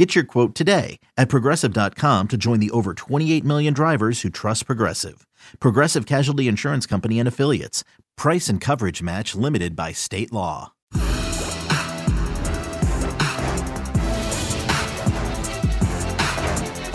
Get your quote today at progressive.com to join the over 28 million drivers who trust Progressive. Progressive Casualty Insurance Company and Affiliates. Price and coverage match limited by state law.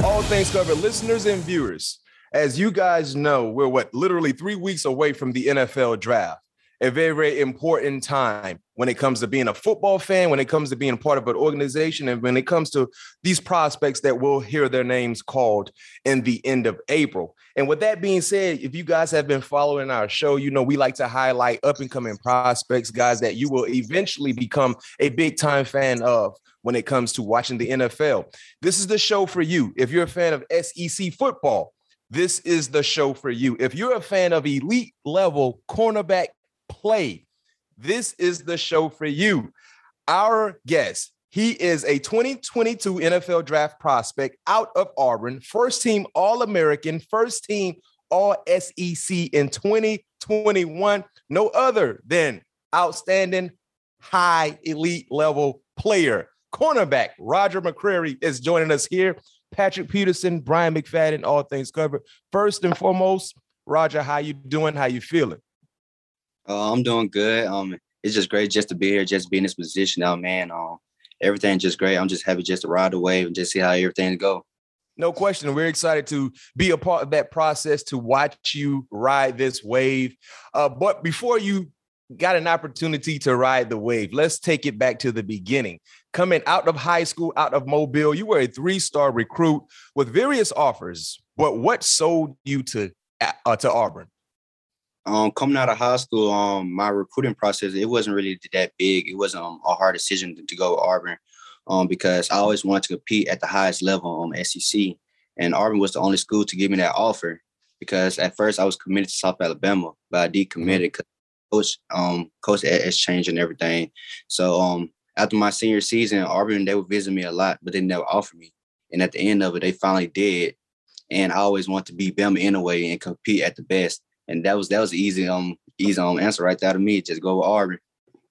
All things covered, listeners and viewers. As you guys know, we're what literally three weeks away from the NFL draft a very, very important time when it comes to being a football fan, when it comes to being part of an organization, and when it comes to these prospects that will hear their names called in the end of April. And with that being said, if you guys have been following our show, you know we like to highlight up and coming prospects, guys that you will eventually become a big time fan of when it comes to watching the NFL. This is the show for you. If you're a fan of SEC football, this is the show for you. If you're a fan of elite level cornerback play. This is the show for you. Our guest, he is a 2022 NFL draft prospect out of Auburn, first team All American, first team All SEC in 2021. No other than outstanding high elite level player. Cornerback Roger McCreary is joining us here. Patrick Peterson, Bryant McFadden, all things covered. First and foremost, Roger, how you doing? How you feeling? Uh, I'm doing good. Um, it's just great just to be here, just be in this position now, man. Um, everything just great. I'm just happy just to ride the wave and just see how everything go. No question. We're excited to be a part of that process to watch you ride this wave. Uh, but before you got an opportunity to ride the wave, let's take it back to the beginning. Coming out of high school, out of Mobile, you were a three-star recruit with various offers. But what sold you to uh, to Auburn? Um, coming out of high school, um, my recruiting process it wasn't really that big. It wasn't um, a hard decision to, to go to Auburn, um, because I always wanted to compete at the highest level on um, SEC, and Auburn was the only school to give me that offer. Because at first I was committed to South Alabama, but I decommitted because coach um coach has changed and everything. So um after my senior season, Auburn they would visit me a lot, but they never offered me. And at the end of it, they finally did. And I always want to be Bama anyway and compete at the best and that was that was easy um easy um answer right there to me. Just go with Auburn,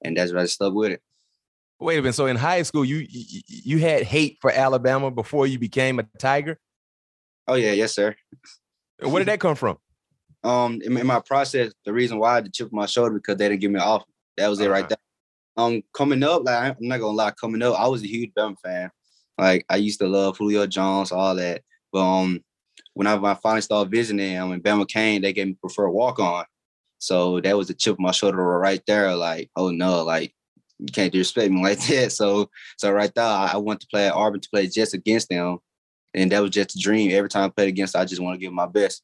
and that's why I stuck with it. Wait a minute. So in high school, you you had hate for Alabama before you became a Tiger. Oh yeah, yes sir. Where did that come from? Um, in, my process, the reason why I had to chip my shoulder because they didn't give me an offer. That was it uh-huh. right there. Um, coming up, like I'm not gonna lie, coming up, I was a huge Bama fan. Like I used to love Julio Jones, all that. But um, when I, I finally started visiting them and Bama came, they gave me preferred walk on. So that was a chip on my shoulder right there. Like, oh no, like you can't disrespect me like that. So so right there, I, went to play at Auburn to play just against them. And that was just a dream. Every time I played against, I just want to give my best.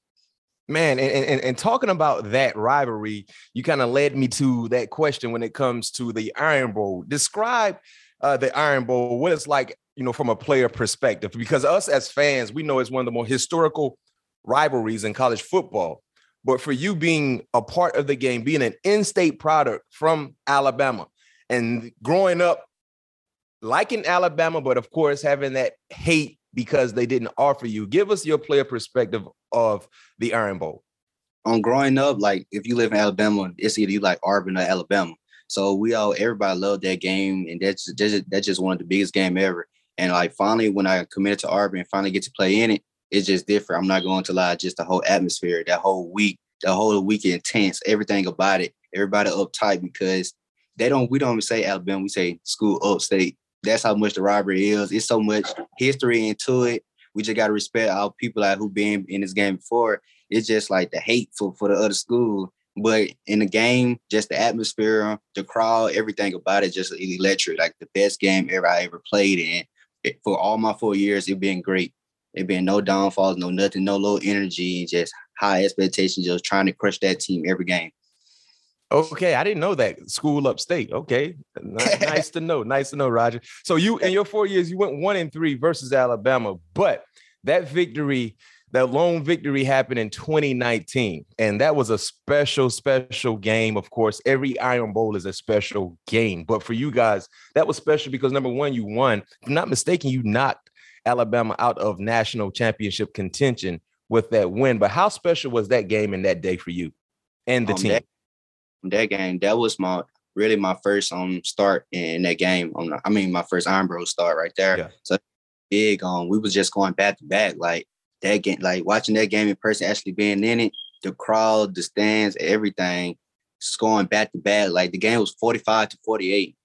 Man, and, and, and talking about that rivalry, you kind of led me to that question when it comes to the Iron Bowl. Describe uh, the Iron Bowl, what it's like you know, from a player perspective, because us as fans, we know it's one of the more historical rivalries in college football. But for you being a part of the game, being an in-state product from Alabama, and growing up liking Alabama, but of course having that hate because they didn't offer you. Give us your player perspective of the Iron Bowl. On growing up, like if you live in Alabama, it's either you like Auburn or Alabama. So we all everybody loved that game, and that's that's, that's just one of the biggest game ever. And like finally, when I committed to Auburn and finally get to play in it, it's just different. I'm not going to lie, just the whole atmosphere, that whole week, the whole week intense, everything about it. Everybody uptight because they don't. We don't even say Alabama. We say school upstate. That's how much the rivalry is. It's so much history into it. We just gotta respect our people like who been in this game before. It's just like the hate for, for the other school. But in the game, just the atmosphere, the crowd, everything about it, just electric. Like the best game ever I ever played in for all my four years, it been great. It been no downfalls, no nothing, no low energy, just high expectations, just trying to crush that team every game. Okay, I didn't know that school upstate. Okay, nice to know. Nice to know, Roger. So you in your four years, you went one and three versus Alabama, but that victory that lone victory happened in 2019, and that was a special, special game. Of course, every Iron Bowl is a special game, but for you guys, that was special because number one, you won. If I'm not mistaken, you knocked Alabama out of national championship contention with that win. But how special was that game and that day for you and the um, team? That, that, game, that was my really my first um start in that game. I mean, my first Iron Bowl start right there. Yeah. So big. Um, we was just going back to back. Like that game, like watching that game in person, actually being in it, the crowd, the stands, everything, scoring back to back. Like the game was 45 to 48.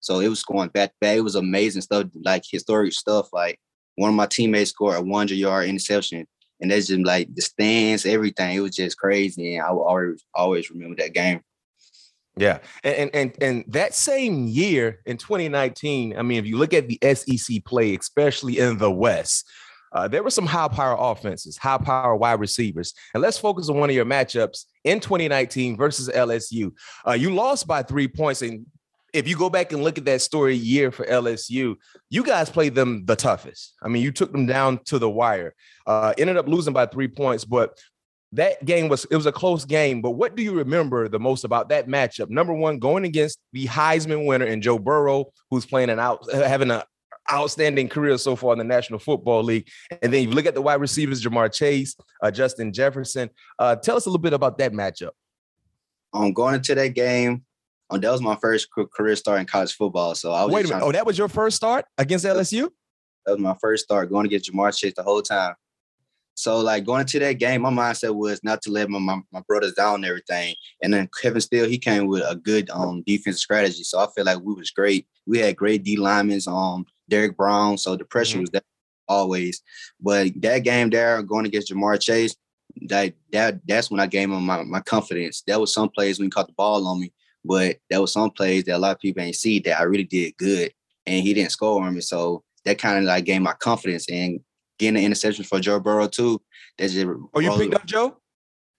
So it was going back to back. It was amazing stuff, like historic stuff. Like one of my teammates scored a 100 yard interception. And that's just like the stands, everything. It was just crazy. And I will always always remember that game. Yeah. And, and and that same year in 2019, I mean, if you look at the SEC play, especially in the West, uh, there were some high power offenses, high power wide receivers. And let's focus on one of your matchups in 2019 versus LSU. Uh, you lost by three points. And if you go back and look at that story year for LSU, you guys played them the toughest. I mean, you took them down to the wire, uh, ended up losing by three points. But that game was it was a close game. But what do you remember the most about that matchup? Number one, going against the Heisman winner and Joe Burrow, who's playing an out having an outstanding career so far in the National Football League. And then you look at the wide receivers, Ja'Marr Chase, uh, Justin Jefferson. Uh, tell us a little bit about that matchup. Um, going into that game, um, that was my first career start in college football. So I was wait a minute. Oh, that was your first start against LSU. That was my first start going to get Ja'Marr Chase the whole time. So like going into that game, my mindset was not to let my, my, my brothers down and everything. And then Kevin Steele, he came with a good um defensive strategy. So I feel like we was great. We had great D linemen, um Derrick Brown. So the pressure mm-hmm. was there always. But that game there, going against Ja'Marr Chase, that that that's when I gave him my, my confidence. That was some plays when he caught the ball on me, but that was some plays that a lot of people ain't see that I really did good. And he didn't score on me. So that kind of like gave my confidence and getting the interception for Joe Burrow too. That's just oh, you picked up Joe?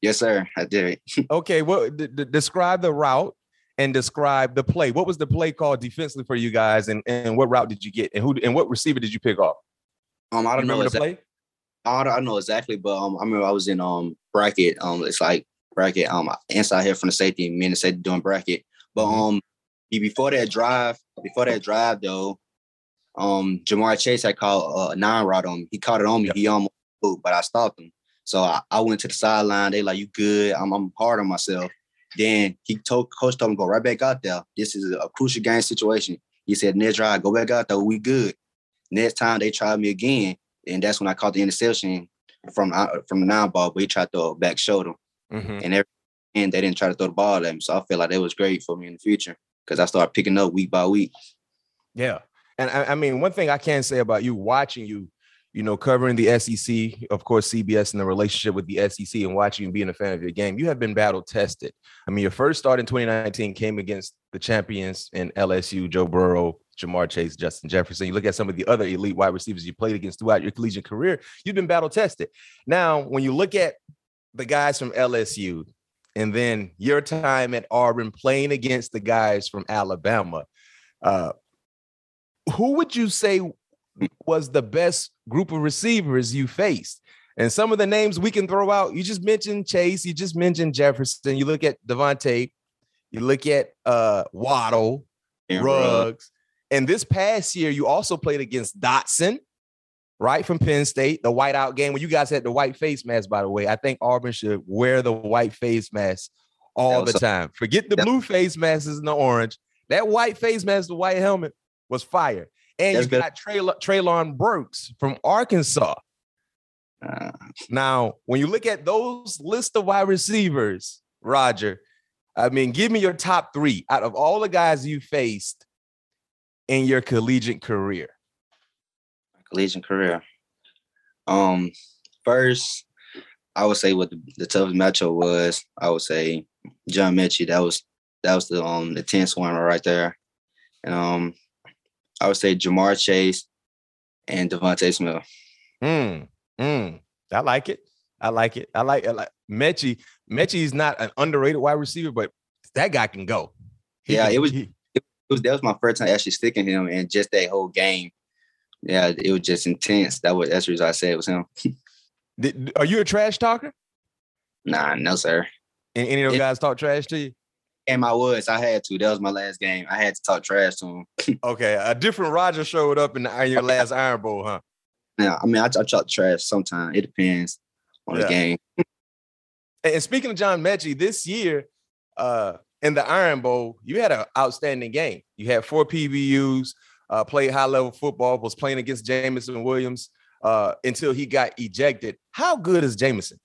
Yes, sir. I did. okay, well, d- d- describe the route and describe the play. What was the play called defensively for you guys, and, and what route did you get, and who and what receiver did you pick off? Um, I don't know the play. I don't, I know exactly, but um, I remember I was in um bracket. Um, it's like bracket. Um, inside here from the safety, me and the safety doing bracket. But mm-hmm. um, before that drive, before that drive though, um, Ja'Marr Chase had called a nine route on me. He caught it on me. Yep. He almost but I stopped him. So I, I went to the sideline. They like, you good? I'm, I'm hard on myself. Then he told coach told him go right back out there. This is a crucial game situation. He said, next drive, go back out there. We good. Next time they tried me again, and that's when I caught the interception from uh, from the nine ball, but he tried to back shoulder. Mm-hmm. And every and they didn't try to throw the ball at him. So I feel like that was great for me in the future because I started picking up week by week. Yeah. And I, I, mean, one thing I can say about you watching you, you know, covering the SEC, of course, CBS and the relationship with the SEC and watching and being a fan of your game, you have been battle tested. I mean, your first start in 2019 came against the champions in LSU, Joe Burrow, Ja'Marr Chase, Justin Jefferson. You look at some of the other elite wide receivers you played against throughout your collegiate career, you've been battle tested. Now, when you look at the guys from LSU and then your time at Auburn playing against the guys from Alabama, uh, who would you say was the best group of receivers you faced? And some of the names we can throw out, you just mentioned Chase, you just mentioned Jefferson, you look at DeVonta, you look at uh Waddle, and Ruggs. And this past year, you also played against Dotson, right from Penn State, the whiteout game when you guys had the white face mask, by the way. I think Auburn should wear the white face mask all the time. Forget the blue face masks and the orange. That white face mask, the white helmet, was fire. And That's you got Trey, Treylon Burks from Arkansas. Uh, now, when you look at those list of wide receivers, Roger, I mean, give me your top three out of all the guys you faced in your collegiate career. Collegiate career. Um, first, I would say what the, the toughest matchup was. I would say John Metchie. That was that was the um the tense one right there. And um I would say Ja'Marr Chase and DeVonta Smith. Mm, mm. I like it. I like it. I like, I like Metchie. Metchie is not an underrated wide receiver, but that guy can go. He yeah, can, it was he, it was that was my first time actually sticking him and just that whole game. Yeah, it was just intense. That was that's the reason I said it was him. Did, are you a trash talker? Nah, no, sir. And any of those It- guys talk trash to you? And my woods, I had to. That was my last game. I had to talk trash to him. Okay, a different Roger showed up in, the, in your last Iron Bowl, huh? Now, I mean, I, I talk trash sometimes. It depends on Yeah. the game. And and speaking of John Metchie, this year uh, in the Iron Bowl, you had an outstanding game. You had four PBUs, uh, played high level football, was playing against Jameson Williams uh, until he got ejected. How good is Jameson?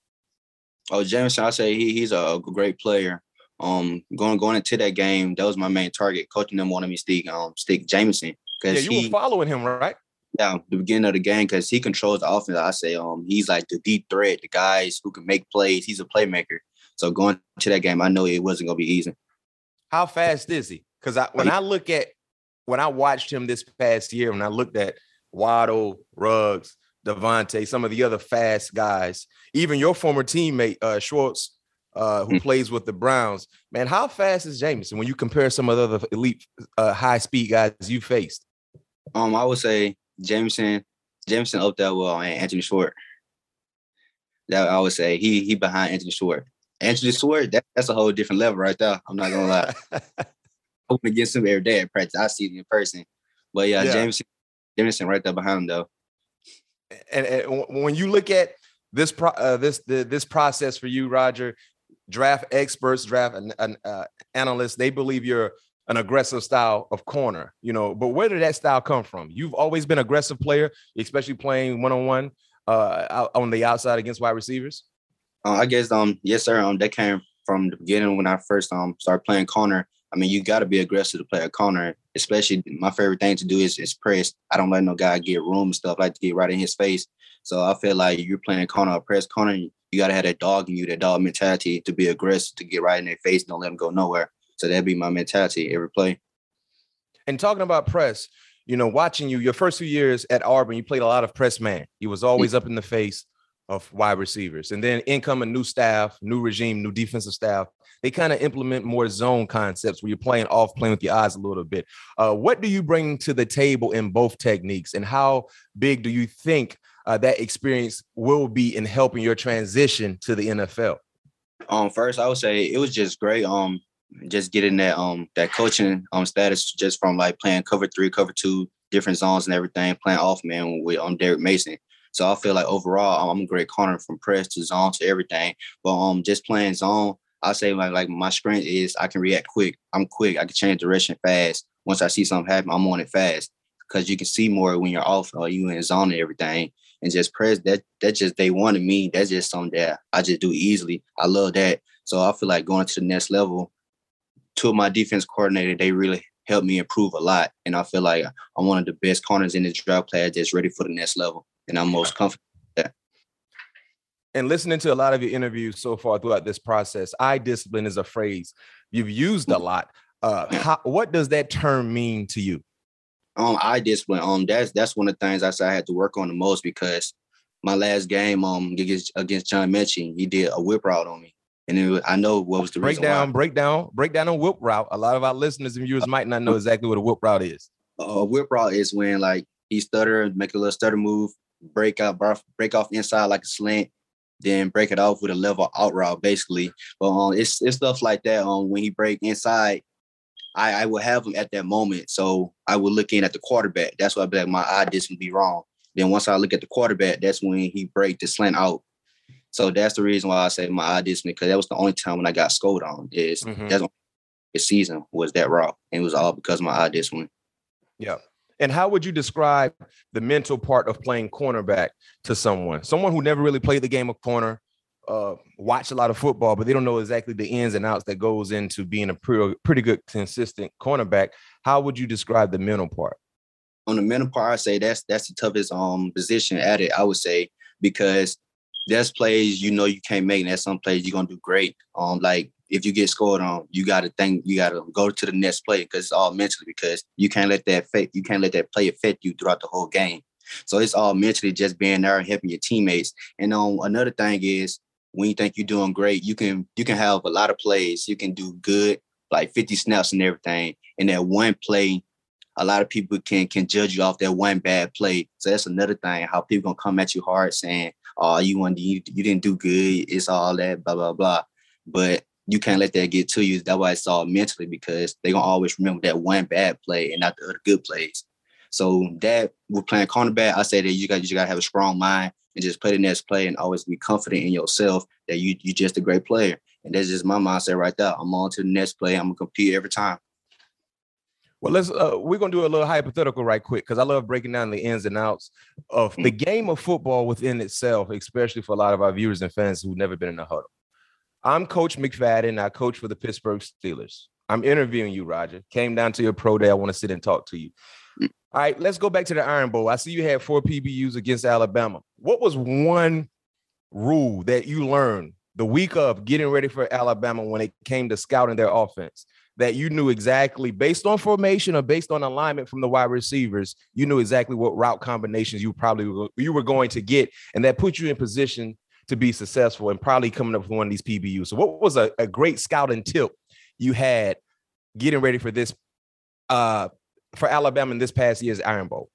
Oh, Jameson, I say he, he's a great player. Um, going going into that game, that was my main target. Coaching them wanted me to stick um stick Jameson because Yeah, you he were following him, right? yeah, the beginning of the game because he controls the offense. I say um he's like the deep threat, the guys who can make plays. He's a playmaker. So going to that game, I know it wasn't gonna be easy. How fast is he? Because I, when I look at when I watched him this past year, when I looked at Waddle, Ruggs, DeVonta, some of the other fast guys, even your former teammate uh, Schwartz, uh, who Mm. plays with the Browns, man, how fast is Jameson when you compare some of the other elite uh, high speed guys you faced? Um, I would say Jameson, Jameson up there with uh, Anthony Schwartz. That I would say he he behind Anthony Schwartz. Anthony Schwartz, that, that's a whole different level right there. I'm not gonna lie. I'm against him every day at practice. I see him in person. But yeah, Yeah. Jameson, Jameson right there behind him though. and, and when you look at this pro, uh, this the, this process for you, Roger, draft experts, draft an, an, uh, analysts, they believe you're an aggressive style of corner. You know, but where did that style come from? You've always been aggressive player, especially playing one on one on the outside against wide receivers. Uh, I guess um yes sir um that came from the beginning when I first um started playing corner. I mean you got to be aggressive to play a corner. Especially my favorite thing to do is is press. I don't let no guy get room and stuff. I like to get right in his face. So I feel like you're playing corner or press corner. You got to have that dog in you, that dog mentality to be aggressive, to get right in their face, don't let them go nowhere. So that'd be my mentality every play. And talking about press, you know, watching you your first few years at Auburn, you played a lot of press man. You was always up in the face of wide receivers. And then incoming new staff, new regime, new defensive staff, they kind of implement more zone concepts where you're playing off, playing with your eyes a little bit. Uh, what do you bring to the table in both techniques, and how big do you think uh, that experience will be in helping your transition to the NFL? Um, first I would say it was just great. Um, just getting that um that coaching um status just from like playing cover three, cover two, different zones and everything, playing off man with um Derek Mason. So I feel like overall I'm a great corner from press to zone to everything. But um just playing zone, I say like like my strength is I can react quick. I'm quick. I can change direction fast. Once I see something happen, I'm on it fast because you can see more when you're off or you in zone and everything. And just press that that's just they wanted me. That's just something that I just do easily. I love that. So I feel like going to the next level. Two of my defense coordinator, they really helped me improve a lot. And I feel like I'm one of the best corners in this draft class that's ready for the next level. And I'm most comfortable. and listening to a lot of your interviews so far throughout this process, eye discipline is a phrase you've used a lot. Uh, how, what does that term mean to you? Um, eye discipline. Um, that's that's one of the things I said I had to work on the most because my last game um against against John Metchie, he did a whip route on me, and was, I know what was the breakdown, reason down, why. break down, break whip route. A lot of our listeners and viewers might not know exactly what a whip route is. a whip route is when like he stutter, make a little stutter move, break out, break- break off inside like a slant, then break it off with a level out route, basically. But um, it's it's stuff like that. Um, when he break inside, I I will have him at that moment, so I will look in at the quarterback. That's why I'd be like my eye didn't be wrong. Then once I look at the quarterback, that's when he break the slant out. So that's the reason why I say my eye discipline because that was the only time when I got scolded on. Is Mhm. that's the season was that route, and it was all because of my eye discipline. Yeah. And how would you describe the mental part of playing cornerback to someone? Someone who never really played the game of corner, uh, watched a lot of football, but they don't know exactly the ins and outs that goes into being a pretty, pretty good, consistent cornerback. How would you describe the mental part? on the mental part, I say that's that's the toughest um position at it. I would say because there's plays you know you can't make, and there's some plays you're gonna do great. Um, like if you get scored on, you got to think you got to go to the next play because it's all mentally because you can't let that affect you can't let that play affect you throughout the whole game. So it's all mentally just being there and helping your teammates. And um, another thing is when you think you're doing great, you can you can have a lot of plays. You can do good, like 50 snaps and everything. And that one play, a lot of people can can judge you off that one bad play. So that's another thing, how people gonna come at you hard saying, oh, you want you, you didn't do good. It's all that, blah, blah, blah. But you can't let that get to you. That's why it's all mentally because they're gonna always remember that one bad play and not the other good plays. So that with playing cornerback, I say that you got you gotta have a strong mind and just play the next play and always be confident in yourself that you you're just a great player. And that's just my mindset right there. I'm on to the next play. I'm gonna compete every time. Well, let's uh, we're gonna do a little hypothetical right quick because I love breaking down the ins and outs of the game of football within itself, especially for a lot of our viewers and fans who've never been in a huddle. I'm Coach McFadden. I coach for the Pittsburgh Steelers. I'm interviewing you, Roger. Came down to your pro day. I want to sit and talk to you. All right, let's go back to the Iron Bowl. I see you had four PBUs against Alabama. What was one rule that you learned the week of getting ready for Alabama when it came to scouting their offense? That you knew exactly based on formation or based on alignment from the wide receivers, you knew exactly what route combinations you probably you were going to get, and that put you in position to be successful and probably coming up with one of these PBUs. So, what was a, a great scouting tip you had getting ready for this uh for Alabama in this past year's Iron Bowl?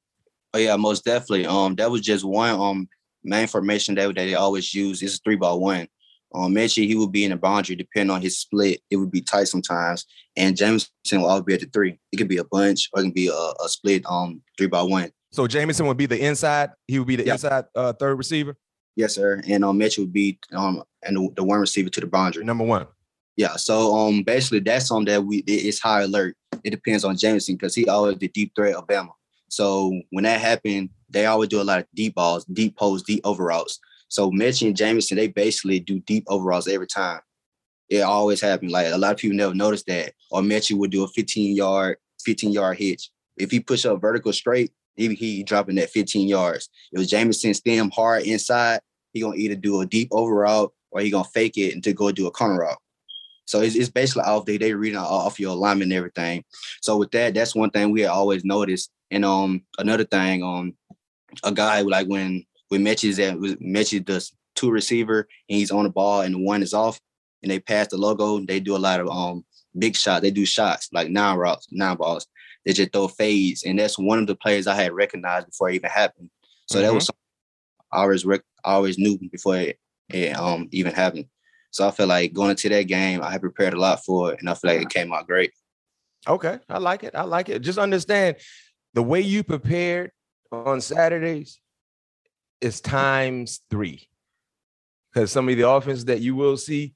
Oh yeah, most definitely. Um, that was just one um main formation that, that they always use. It's a three by one. Um, Metchie, he would be in the boundary depending on his split. It would be tight sometimes, and Jameson will always be at the three. It could be a bunch or it can be a, a split um three by one. So Jameson would be the inside. He would be the inside uh, third receiver. Yes, sir. And um, Mitch would be um and the, the one receiver to the boundary. Number one. Yeah. So um, basically that's on that we it's high alert. It depends on Jameson because he always the deep threat of Bama. So when that happened, they always do a lot of deep balls, deep posts, deep overalls. So Mitch and Jameson, they basically do deep overalls every time. It always happens. Like a lot of people never notice that. Or Mitch would do a 15 yard, 15 yard hitch. If he push up vertical straight, he, he dropping that 15 yards. It was Jameson stem hard inside. He gonna either do a deep overall or he gonna fake it and to go do a corner route. So it's, it's basically off they they reading off your alignment and everything. So with that, that's one thing we always noticed. And um another thing, um a guy like when when Mitch's at Mitch does two receiver and he's on the ball and the one is off and they pass the logo, they do a lot of um big shots. They do shots like nine routes, nine balls. They just throw fades. And that's one of the players I had recognized before it even happened. So mm-hmm. that was I always rec- I always knew before it, it um even happened. So I feel like going into that game, I had prepared a lot for it, and I feel like it came out great. Okay, I like it. I like it. Just understand the way you prepared on Saturdays is times three. Because some of the offense that you will see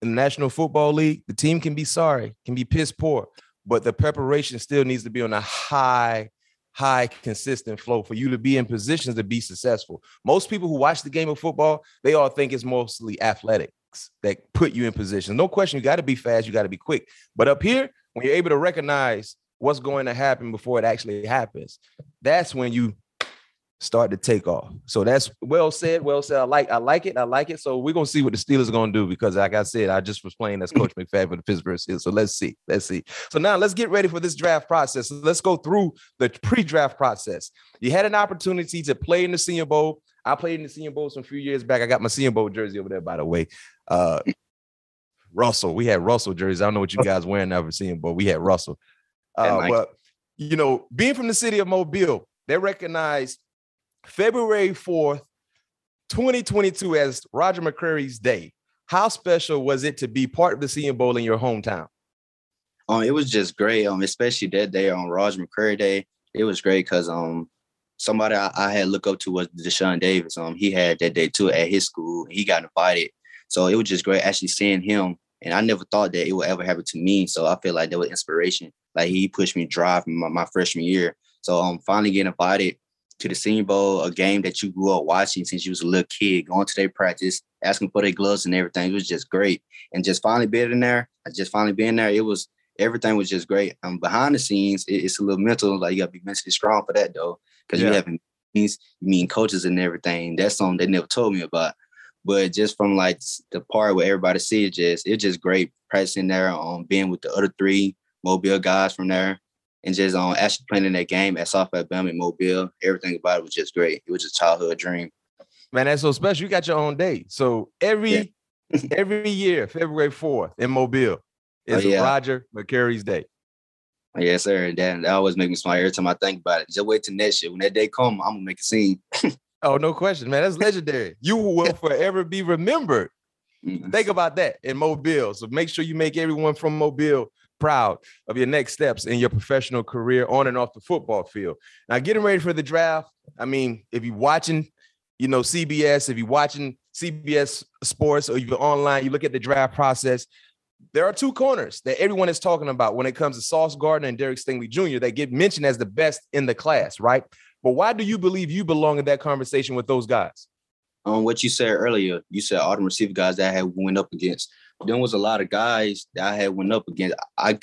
in the National Football League, the team can be sorry, can be piss poor, but the preparation still needs to be on a high, high, consistent flow for you to be in positions to be successful. Most people who watch the game of football, they all think it's mostly that put you in position. No question, you got to be fast, you got to be quick. But up here, when you're able to recognize what's going to happen before it actually happens, that's when you start to take off. So that's well said. Well said. I like I like it. I like it. So we're gonna see what the Steelers are gonna do because, like I said, I just was playing as Coach McFadden for the Pittsburgh Steelers. So let's see. Let's see. So now let's get ready for this draft process. Let's go through the pre-draft process. You had an opportunity to play in the Senior Bowl. I played in the Senior Bowl some few years back. I got my Senior Bowl jersey over there, by the way. Uh, Russell, we had Russell jerseys. I don't know what you guys wearing now for Senior Bowl. We had Russell. Uh, but you know, being from the city of Mobile, they recognize February 4th, 2022 as Roger McCreary's day. How special was it to be part of the Senior Bowl in your hometown? Um, it was just great. Um, especially that day on Roger McCreary Day. It was great because um somebody I, I, had look up to was Deshaun Davis. Um, he had that day too at his school. He got invited, so it was just great actually seeing him. And I never thought that it would ever happen to me. So I feel like that was inspiration. Like he pushed me to drive my, my freshman year. So I'm um, finally getting invited to the Senior Bowl, a game that you grew up watching since you was a little kid, going to their practice, asking for their gloves and everything. It was just great. And just finally being in there, just finally being there, it was everything was just great. Um, behind the scenes, it, it's a little mental, like you gotta be mentally strong for that though, because yeah. you have means you mean coaches and everything. That's something they never told me about. But just from like the part where everybody see it, just it's just great practicing there, on um, being with the other three Mobile guys from there and just on um, actually playing in that game at South Alabama in Mobile, everything about it was just great. It was a childhood dream. Man, that's so special. You got your own day. So every yeah. every year, February 4th in Mobile is oh, yeah. Roger McCreary's day. Yes, sir. That, that always makes me smile every time I think about it. Just wait till next year. When that day come, I'm gonna make a scene. Oh, no question, man. That's legendary. you will forever be remembered. Mm-hmm. Think about that in Mobile. So make sure you make everyone from Mobile proud of your next steps in your professional career on and off the football field. Now, getting ready for the draft. I mean, if you're watching, you know, CBS, if you're watching CBS Sports or you're online, you look at the draft process. There are two corners that everyone is talking about when it comes to Sauce Gardner and Derek Stingley Jr. They get mentioned as the best in the class, right? But why do you believe you belong in that conversation with those guys? Um, what you said earlier, you said all the receiver guys that I had went up against. There was a lot of guys that I had went up against. I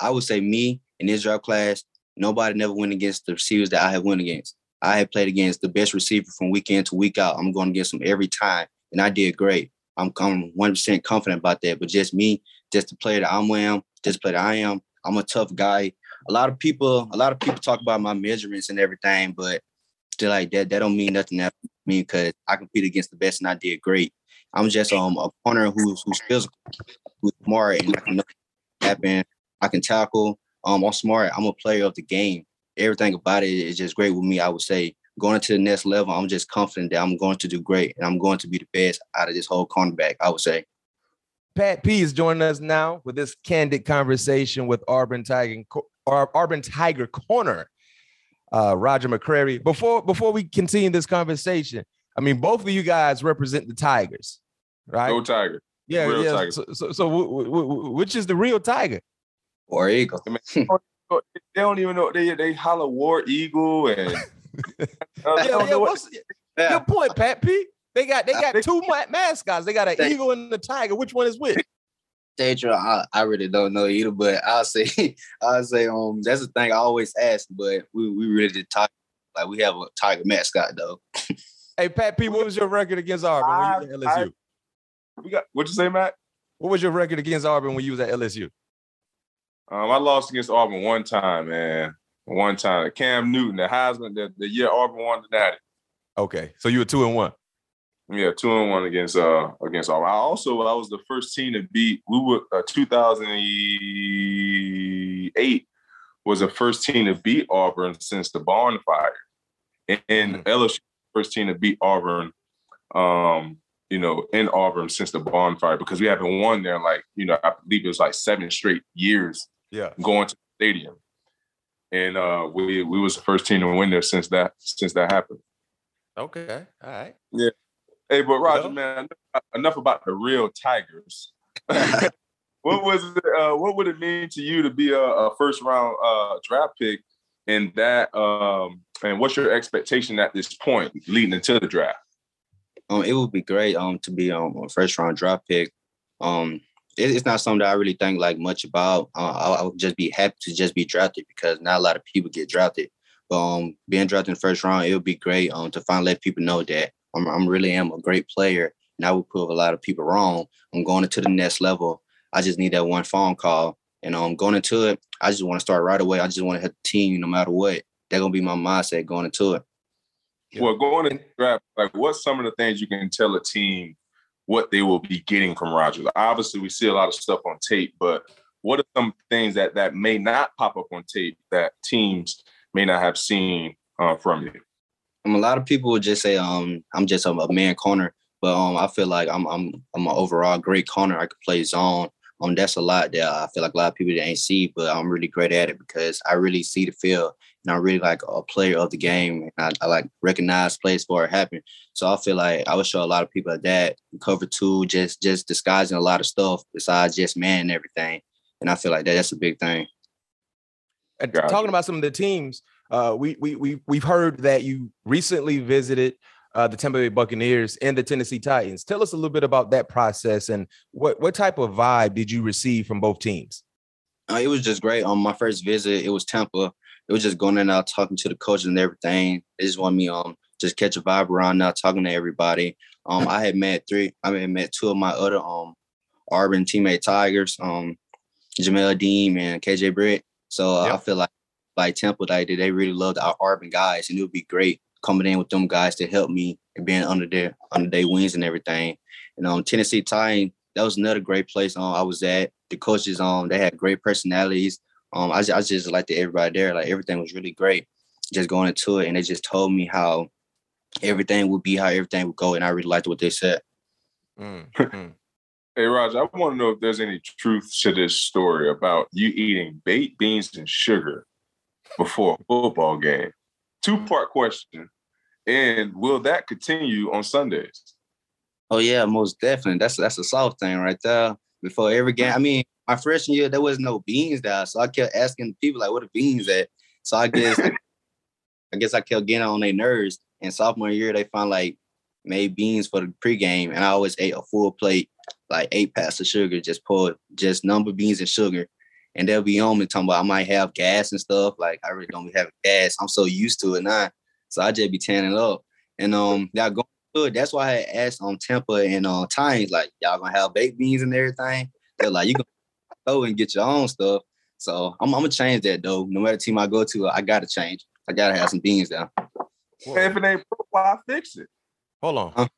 I would say me in draft class, nobody never went against the receivers that I had went against. I had played against the best receiver from week in to week out. I'm going against them every time, and I did great. I'm, I'm 100% confident about that. But just me, just the player that I'm am, just the player that I am, I'm a tough guy a lot of people, a lot of people talk about my measurements and everything, but still like that, that don't mean nothing to me because I compete against the best and I did great. I'm just um a corner who's who's physical, who's smart, and I can happen. I can tackle. Um, I'm smart. I'm a player of the game. Everything about it is just great with me. I would say going to the next level, I'm just confident that I'm going to do great and I'm going to be the best out of this whole cornerback. I would say. Pat P is joining us now with this candid conversation with Auburn Tiger, Auburn Tiger corner, uh, Roger McCreary. Before before we continue this conversation, I mean, both of you guys represent the Tigers, right? Go Tiger. Yeah, real yeah. Tiger. So, so, so w- w- w- which is the real Tiger? War Eagle. they don't even know they they holler War Eagle and. uh, yeah, yeah, what's, yeah. Good point, Pat P. They got they got two mascots. They got an eagle and the tiger. Which one is which? Tetra, I, I really don't know either, but I'll say I'll say um that's the thing I always ask, but we we really did talk like we have a tiger mascot though. hey Pat P, what was your record against Auburn when you were at LSU? I, we got what you say, Matt? What was your record against Auburn when you was at LSU? Um, I lost against Auburn one time, man. One time. Cam Newton, the Heisman, the, the year Auburn won the Natty. Okay, so you were two and one. Yeah, two and one against uh against Auburn. I also I was the first team to beat. We were uh, 2008 was the first team to beat Auburn since the bonfire, and, and mm-hmm. LSU first team to beat Auburn. Um, you know, in Auburn since the bonfire because we haven't won there like you know I believe it was like seven straight years. Yeah, going to the stadium, and uh, we we was the first team to win there since that since that happened. Okay, all right. Yeah, Hey, but Roger, man, enough about the real Tigers. what was it, uh, what would it mean to you to be a, a first round uh, draft pick in that? Um, and what's your expectation at this point leading into the draft? Um, it would be great um to be um, a first round draft pick. Um, it, it's not something that I really think like much about. Uh, I, I, would just be happy to just be drafted because not a lot of people get drafted. But um, being drafted in the first round, it would be great um to finally let people know that I'm, I'm really am a great player, and I would prove a lot of people wrong. I'm going into the next level. I just need that one phone call, and I'm um, going into it. I just want to start right away. I just want to hit the team no matter what. That's gonna be my mindset going into it. Well, going into draft, like what's some of the things you can tell a team what they will be getting from Rodgers? Obviously, we see a lot of stuff on tape, but what are some things that that may not pop up on tape that teams may not have seen uh, from you? Um, a lot of people would just say um I'm just a, a man corner, but um I feel like I'm I'm I'm an overall great corner. I could play zone. Um that's a lot that I feel like a lot of people ain't see, but I'm really great at it because I really see the field and I'm really like a player of the game. I, I like recognize plays for it happen. So I feel like I would show a lot of people that cover two, just just disguising a lot of stuff besides just man and everything. And I feel like that that's a big thing. And talking about some of the teams, uh, we we we we've heard that you recently visited uh, the Tampa Bay Buccaneers and the Tennessee Titans. Tell us a little bit about that process and what what type of vibe did you receive from both teams? Uh, it was just great. On um, my first visit, it was Tampa. It was just going in and out talking to the coaches and everything. They just want me um just catch a vibe around now, talking to everybody. Um, I had met three. I mean, met two of my other um Auburn teammate Tigers, um, Jamel Dean and KJ Britt. So uh, yep. I feel like like Temple, like they really loved our Auburn guys, and it would be great coming in with them guys to help me and being under their under their wings and everything. And um, Tennessee Titan, that was another great place. Um, I was at the coaches. Um, they had great personalities. Um, I, I just liked everybody there. Like everything was really great. Just going into it, and they just told me how everything would be how everything would go. And I really liked what they said. Mm-hmm. Hey, Roger, I want to know if there's any truth to this story about you eating baked beans and sugar before a football game. Two part question. And will that continue on Sundays? Oh yeah, most definitely. That's that's a soft thing right there. Before every game, I mean, my freshman year there was no beans there, so I kept asking people like, "What are beans at?" So I guess I guess I kept getting on their nerves. And sophomore year, they found like made beans for the pregame, and I always ate a full plate like eight packs of sugar, just pour just number beans and sugar. And they'll be on me talking about I might have gas and stuff. Like I really don't be having gas. I'm so used to it now. So I just be tanning up. And um y'all going good. That's why I asked on Tampa and on uh, Times, like, y'all gonna have baked beans and everything. They're like, you can go and get your own stuff. So I'm, I'm, gonna change that though. No matter team I go to, I gotta change. I gotta have some beans down. If it ain't broke, why fix it? Hold on. Huh?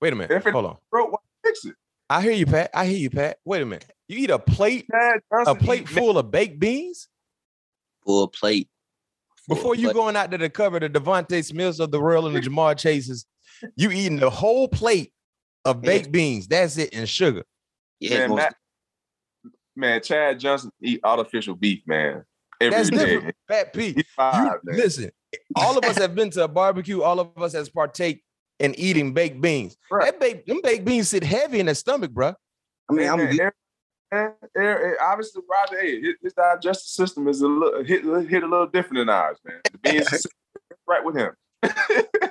Wait a minute. If it Hold on. Broke, why fix it? I hear you, Pat. I hear you, Pat. Wait a minute. You eat a plate, a plate full of baked beans? Full plate. Full Before you plate. going out there to cover the DeVonta Smiths of the world and the Ja'Marr Chases, you eating the whole plate of baked yeah. beans. That's it, and sugar. Yeah, man, man, Chad Johnson eat artificial beef, man. Every That's day. different. Pat P. Five, you, listen, all of us have been to a barbecue. All of us has partake in eating baked beans. Right. That baked, them baked beans sit heavy in the stomach, bro. I mean, I'm and, and, obviously, Roger, hey, his digestive system is a little hit, hit a little different than ours, man. The beans right with him.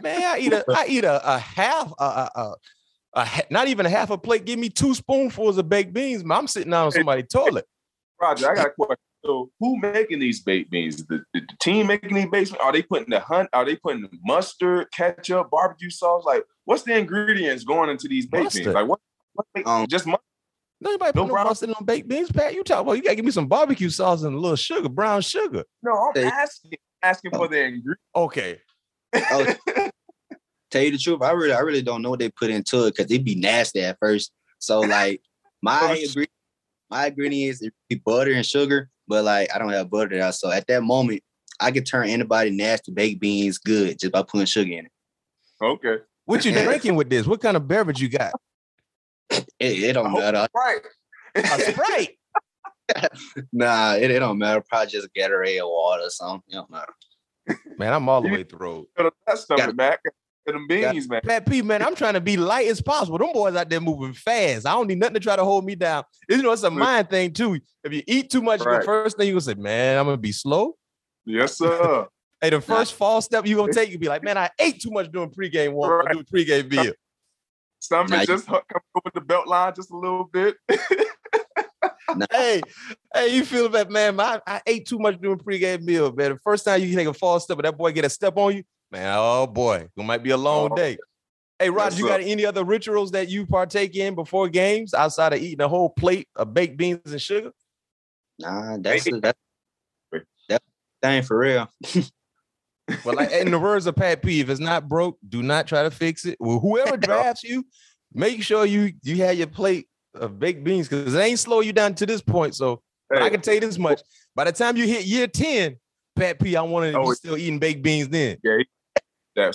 man, I eat a I eat a, a half a, a, a, a, not even a half a plate. Give me two spoonfuls of baked beans. Man, I'm sitting down on somebody's toilet. Roger, I got a question. So who making these baked beans? The, the, the, team making these baked beans? Are they putting the hunt? Are they putting mustard, ketchup, barbecue sauce? Like, what's the ingredients going into these baked mustard. beans? Like, what? what um, just mustard? Nobody put no, no mustard on baked beans, Pat. You talk about you gotta give me some barbecue sauce and a little sugar, brown sugar. No, I'm asking asking for the ingredients. Okay. Oh, tell you the truth, I really, I really don't know what they put into it because it'd be nasty at first. So like my oh, ingredient, my ingredients is butter and sugar, but like I don't have butter there. So at that moment, I could turn anybody nasty baked beans good just by putting sugar in it. Okay. What you drinking with this? What kind of beverage you got? It, it don't oh, matter. Right. A Sprite. nah, it, it don't matter. Probably just Gatorade or water or something. It don't matter. Man, I'm all the way through. That stomach back. Them beans, man. Pat P, man, I'm trying to be light as possible. Them boys out there moving fast. I don't need nothing to try to hold me down. You know, it's a mm. mind thing too. If you eat too much, right. the first thing you gonna say, man, I'm gonna be slow. Yes, sir. hey, the first false step you gonna take, you be like, man, I ate too much during pregame walk, right. doing pregame meal. Stomach now just you- come over the belt line just a little bit. hey, hey, you feel that, man? I, I ate too much during pregame meal, man. The first time you take a false step, and that boy get a step on you, man. Oh boy, it might be a long oh, day. Hey, Roger, you got any other rituals that you partake in before games outside of eating a whole plate of baked beans and sugar? Nah, that's that's that thing for real. well, like in the words of Pat P, if it's not broke, do not try to fix it. Well, whoever drafts you, make sure you you have your plate of baked beans because it ain't slow you down to this point. So hey. I can tell you this much: by the time you hit year ten, Pat P, I want to oh, be still eating baked beans then. Yeah, he, yeah,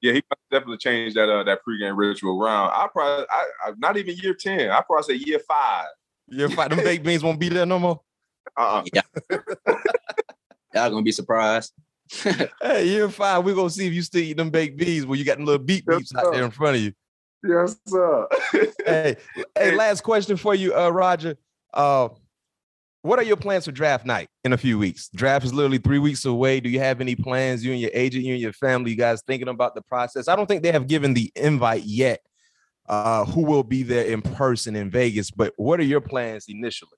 yeah, he definitely changed that uh that pregame ritual around. I probably, I, I not even year ten. I probably say year five. Year five, them baked beans won't be there no more. Uh-uh. Yeah, y'all gonna be surprised. hey, you're fine. we're gonna see if you still eat them baked beans when you got them little beep beeps yes, out there in front of you. Yes, sir. hey, hey, last question for you, uh, Roger. Uh, what are your plans for draft night in a few weeks? Draft is literally three weeks away. Do you have any plans? You and your agent, you and your family, you guys thinking about the process? I don't think they have given the invite yet. Uh, who will be there in person in Vegas? But what are your plans initially?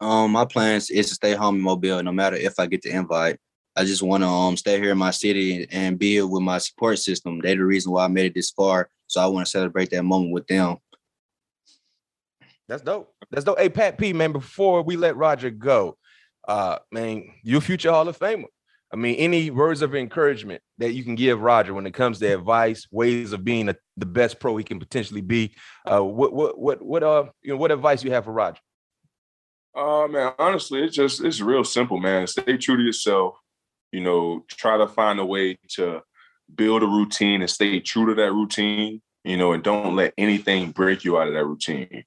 Um, my plans is to stay home in Mobile, no matter if I get the invite. I just want to um stay here in my city and build with my support system. They're the reason why I made it this far. So I want to celebrate that moment with them. That's dope. That's dope. Hey, Pat P, man, before we let Roger go, uh, man, you future Hall of Famer. I mean, any words of encouragement that you can give Roger when it comes to advice, ways of being a, the best pro he can potentially be. Uh, what what what what uh you know what advice you have for Roger? Uh man, honestly, it's just it's real simple, man. Stay true to yourself. You know, try to find a way to build a routine and stay true to that routine, you know, and don't let anything break you out of that routine.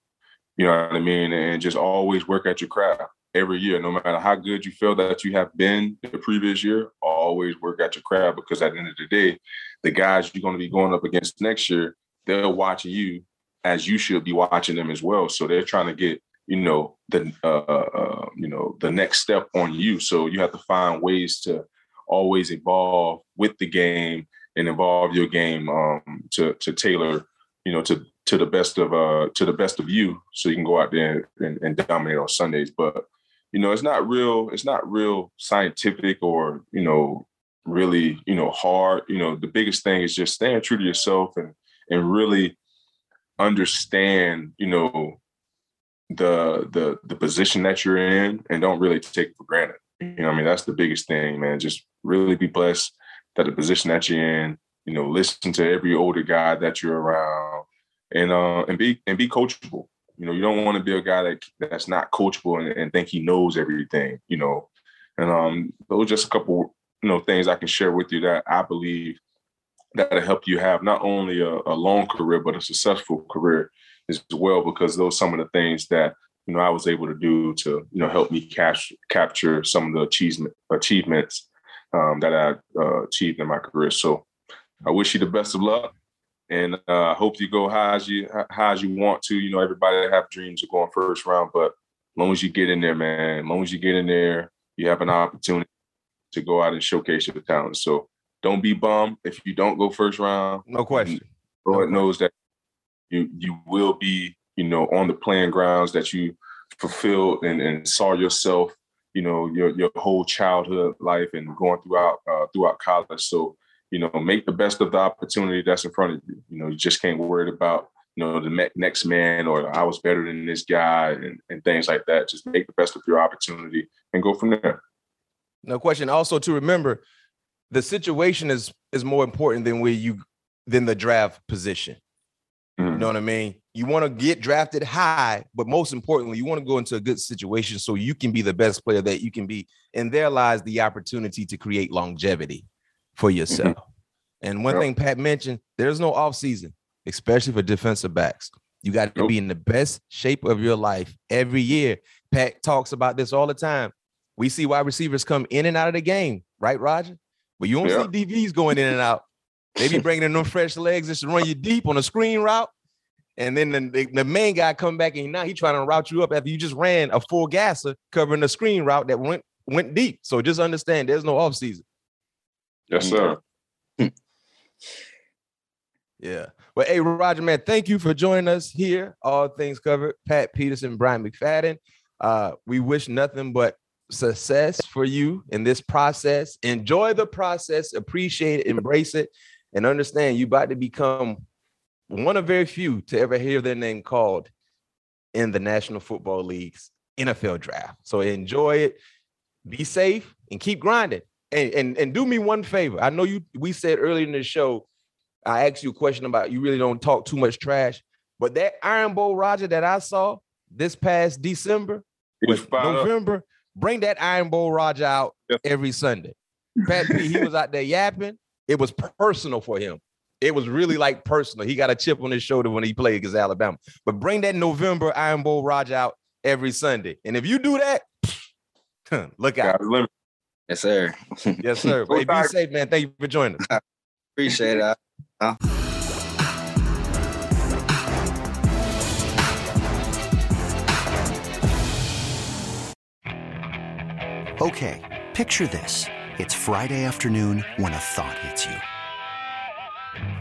You know what I mean? And just always work at your craft every year, no matter how good you feel that you have been the previous year, always work at your craft because at the end of the day, the guys you're going to be going up against next year, they're watching you as you should be watching them as well. So they're trying to get, you know, the uh, uh, you know the next step on you. So you have to find ways to always evolve with the game and evolve your game um, to to tailor, you know, to to the best of uh to the best of you, so you can go out there and, and dominate on Sundays. But you know, it's not real. It's not real scientific or you know really you know hard. You know, the biggest thing is just staying true to yourself and and really understand you know the the the position that you're in and don't really take for granted. You know, I mean, that's the biggest thing, man. Just really be blessed that the position that you're in. You know, listen to every older guy that you're around, and uh, and be and be coachable. You know, you don't want to be a guy that that's not coachable and, and think he knows everything. You know, and um, those just a couple you know things I can share with you that I believe that'll help you have not only a, a long career but a successful career as well. Because those are some of the things that you know I was able to do to you know help me capture capture some of the achievement achievements um, that I uh, achieved in my career. So I wish you the best of luck, and I uh, hope you go high as you high as you want to. You know, everybody have dreams of going first round, but as long as you get in there, man, as long as you get in there, you have an opportunity to go out and showcase your talent. So don't be bummed if you don't go first round. No question. Lord no knows that you you will be, you know, on the playing grounds that you fulfilled and, and saw yourself, you know, your your whole childhood life and going throughout uh, throughout college. So, you know, make the best of the opportunity that's in front of you. You know, you just can't worry about you know the next man or I was better than this guy and, and things like that. Just make the best of your opportunity and go from there. No question. Also to remember, the situation is is more important than where you than the draft position. You know what I mean? You want to get drafted high, but most importantly, you want to go into a good situation so you can be the best player that you can be. And there lies the opportunity to create longevity for mm-hmm. yourself. Mm-hmm. And one yep. thing Pat mentioned, there's no off season, especially for defensive backs. You got to yep. be in the best shape of your life every year. Pat talks about this all the time. We see wide receivers come in and out of the game, right, Roger? But you don't yep. see DBs going in and out. They be bringing in them fresh legs just to run you deep on a screen route. And then the, the, the, main guy come back and now he trying to route you up after you just ran a full gasser covering the screen route that went went deep. So just understand there's no off season. Yes, sir. yeah. Well, hey, Roger, man, thank you for joining us here. All things covered. Pat Peterson, Bryant McFadden. Uh, we wish nothing but success for you in this process. Enjoy the process, appreciate it, embrace it, and understand you about to become one of very few to ever hear their name called in the National Football League's NFL draft. So enjoy it, be safe, and keep grinding. And, and, and do me one favor. I know you we said earlier in the show, I asked you a question about you really don't talk too much trash, but that Iron Bowl Roger that I saw this past December, November, up. bring that Iron Bowl Roger out every Sunday. Pat P, he was out there yapping. It was personal for him. It was really like personal. He got a chip on his shoulder when he played against Alabama. But bring that November Iron Bowl Roger out every Sunday. And if you do that, look out. Yes, sir. yes, sir. hey, be safe, man. Thank you for joining us. Appreciate it. Uh- okay, picture this. It's Friday afternoon when a thought hits you.